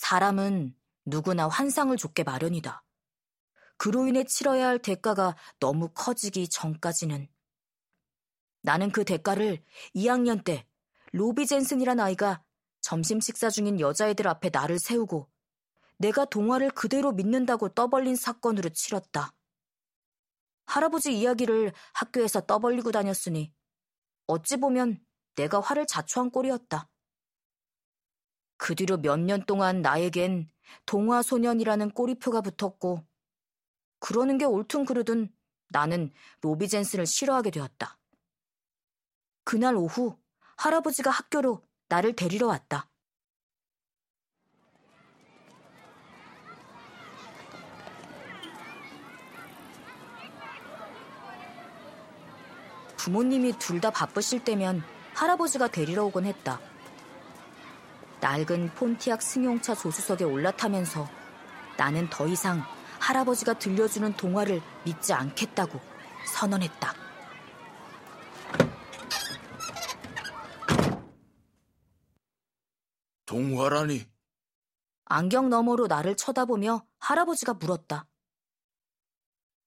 사람은 누구나 환상을 줬게 마련이다. 그로 인해 치러야 할 대가가 너무 커지기 전까지는. 나는 그 대가를 2학년 때 로비 젠슨이란 아이가 점심 식사 중인 여자애들 앞에 나를 세우고 내가 동화를 그대로 믿는다고 떠벌린 사건으로 치렀다. 할아버지 이야기를 학교에서 떠벌리고 다녔으니 어찌 보면 내가 화를 자초한 꼴이었다. 그 뒤로 몇 년 동안 나에겐 동화소년이라는 꼬리표가 붙었고 그러는 게 옳든 그르든 나는 로비 젠슨을 싫어하게 되었다. 그날 오후 할아버지가 학교로 나를 데리러 왔다. 부모님이 둘 다 바쁘실 때면 할아버지가 데리러 오곤 했다. 낡은 폰티악 승용차 조수석에 올라타면서 나는 더 이상 할아버지가 들려주는 동화를 믿지 않겠다고 선언했다. 동화라니? 안경 너머로 나를 쳐다보며 할아버지가 물었다.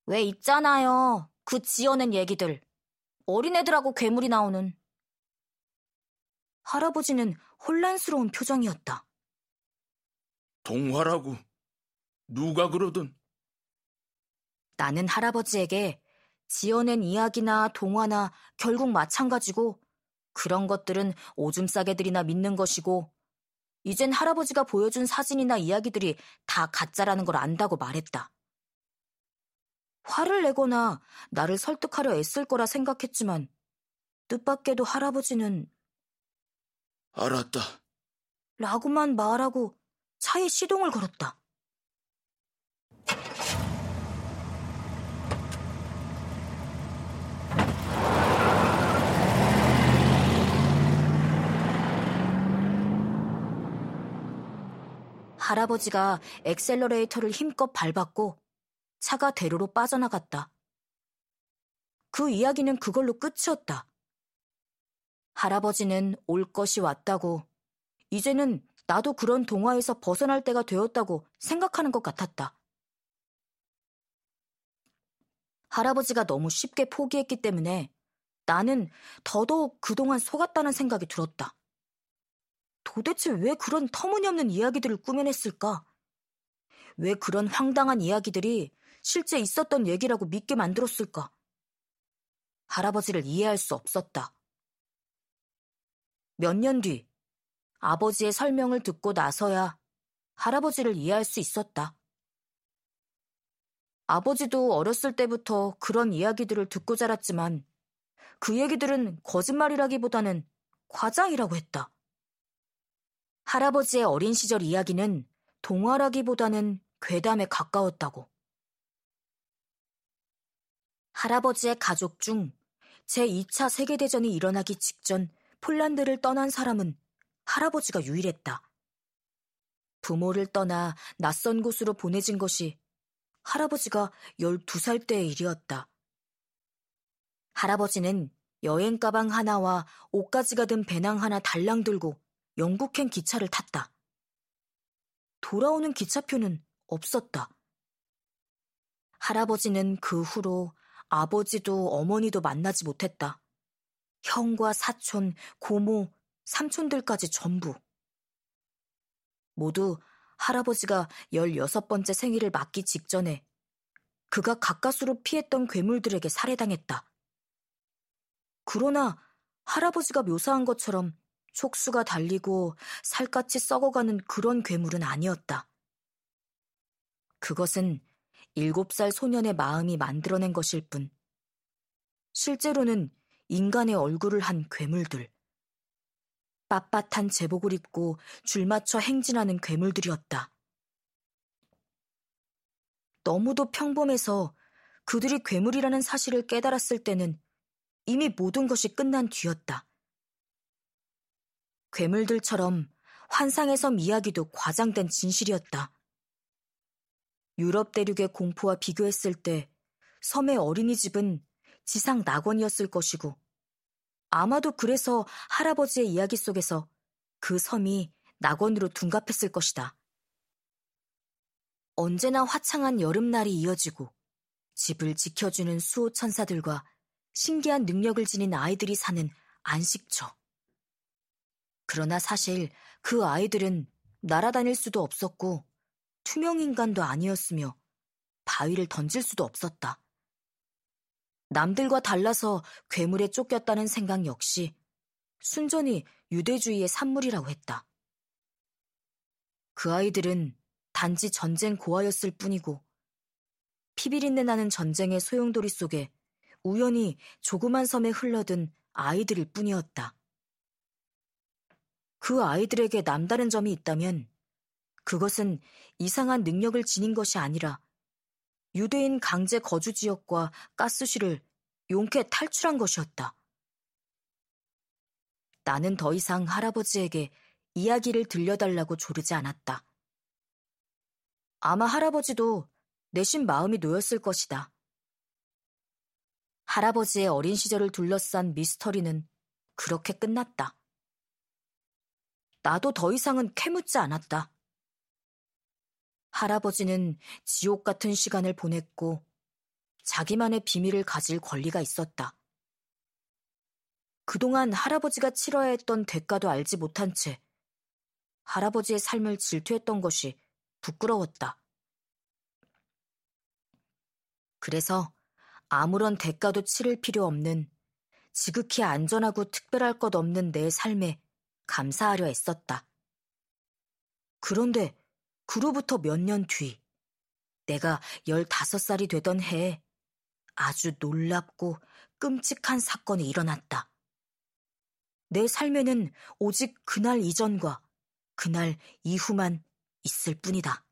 왜 있잖아요. 그 지어낸 얘기들. 어린애들하고 괴물이 나오는. 할아버지는 혼란스러운 표정이었다. 동화라고? 누가 그러든? 나는 할아버지에게 지어낸 이야기나 동화나 결국 마찬가지고 그런 것들은 오줌 싸개들이나 믿는 것이고 이젠 할아버지가 보여준 사진이나 이야기들이 다 가짜라는 걸 안다고 말했다. 화를 내거나 나를 설득하려 애쓸 거라 생각했지만 뜻밖에도 할아버지는 알았다. 라고만 말하고 차에 시동을 걸었다. 할아버지가 엑셀러레이터를 힘껏 밟았고 차가 대로로 빠져나갔다. 그 이야기는 그걸로 끝이었다. 할아버지는 올 것이 왔다고, 이제는 나도 그런 동화에서 벗어날 때가 되었다고 생각하는 것 같았다. 할아버지가 너무 쉽게 포기했기 때문에 나는 더더욱 그동안 속았다는 생각이 들었다. 도대체 왜 그런 터무니없는 이야기들을 꾸며냈을까? 왜 그런 황당한 이야기들이 실제 있었던 얘기라고 믿게 만들었을까? 할아버지를 이해할 수 없었다. 몇 년 뒤, 아버지의 설명을 듣고 나서야 할아버지를 이해할 수 있었다. 아버지도 어렸을 때부터 그런 이야기들을 듣고 자랐지만 그 얘기들은 거짓말이라기보다는 과장이라고 했다. 할아버지의 어린 시절 이야기는 동화라기보다는 괴담에 가까웠다고. 할아버지의 가족 중 제2차 세계대전이 일어나기 직전 폴란드를 떠난 사람은 할아버지가 유일했다. 부모를 떠나 낯선 곳으로 보내진 것이 할아버지가 12살 때의 일이었다. 할아버지는 여행 가방 하나와 옷가지가 든 배낭 하나 달랑 들고 영국행 기차를 탔다. 돌아오는 기차표는 없었다. 할아버지는 그 후로 아버지도 어머니도 만나지 못했다. 형과 사촌, 고모, 삼촌들까지 전부. 모두 할아버지가 16번째 생일을 맞기 직전에 그가 가까스로 피했던 괴물들에게 살해당했다. 그러나 할아버지가 묘사한 것처럼 촉수가 달리고 살갗이 썩어가는 그런 괴물은 아니었다. 그것은 일곱 살 소년의 마음이 만들어낸 것일 뿐. 실제로는 인간의 얼굴을 한 괴물들. 빳빳한 제복을 입고 줄 맞춰 행진하는 괴물들이었다. 너무도 평범해서 그들이 괴물이라는 사실을 깨달았을 때는 이미 모든 것이 끝난 뒤였다. 괴물들처럼 환상의 섬 이야기도 과장된 진실이었다. 유럽 대륙의 공포와 비교했을 때 섬의 어린이집은 지상 낙원이었을 것이고 아마도 그래서 할아버지의 이야기 속에서 그 섬이 낙원으로 둔갑했을 것이다. 언제나 화창한 여름날이 이어지고 집을 지켜주는 수호 천사들과 신기한 능력을 지닌 아이들이 사는 안식처. 그러나 사실 그 아이들은 날아다닐 수도 없었고 투명 인간도 아니었으며 바위를 던질 수도 없었다. 남들과 달라서 괴물에 쫓겼다는 생각 역시 순전히 유대주의의 산물이라고 했다. 그 아이들은 단지 전쟁 고아였을 뿐이고 피비린내 나는 전쟁의 소용돌이 속에 우연히 조그만 섬에 흘러든 아이들일 뿐이었다. 그 아이들에게 남다른 점이 있다면 그것은 이상한 능력을 지닌 것이 아니라 유대인 강제 거주 지역과 가스실을 용케 탈출한 것이었다. 나는 더 이상 할아버지에게 이야기를 들려달라고 조르지 않았다. 아마 할아버지도 내심 마음이 놓였을 것이다. 할아버지의 어린 시절을 둘러싼 미스터리는 그렇게 끝났다. 나도 더 이상은 캐묻지 않았다. 할아버지는 지옥 같은 시간을 보냈고 자기만의 비밀을 가질 권리가 있었다. 그동안 할아버지가 치러야 했던 대가도 알지 못한 채 할아버지의 삶을 질투했던 것이 부끄러웠다. 그래서 아무런 대가도 치를 필요 없는 지극히 안전하고 특별할 것 없는 내 삶에 감사하려 했었다. 그런데 그로부터 몇 년 뒤, 내가 15살이 되던 해에 아주 놀랍고 끔찍한 사건이 일어났다. 내 삶에는 오직 그날 이전과 그날 이후만 있을 뿐이다.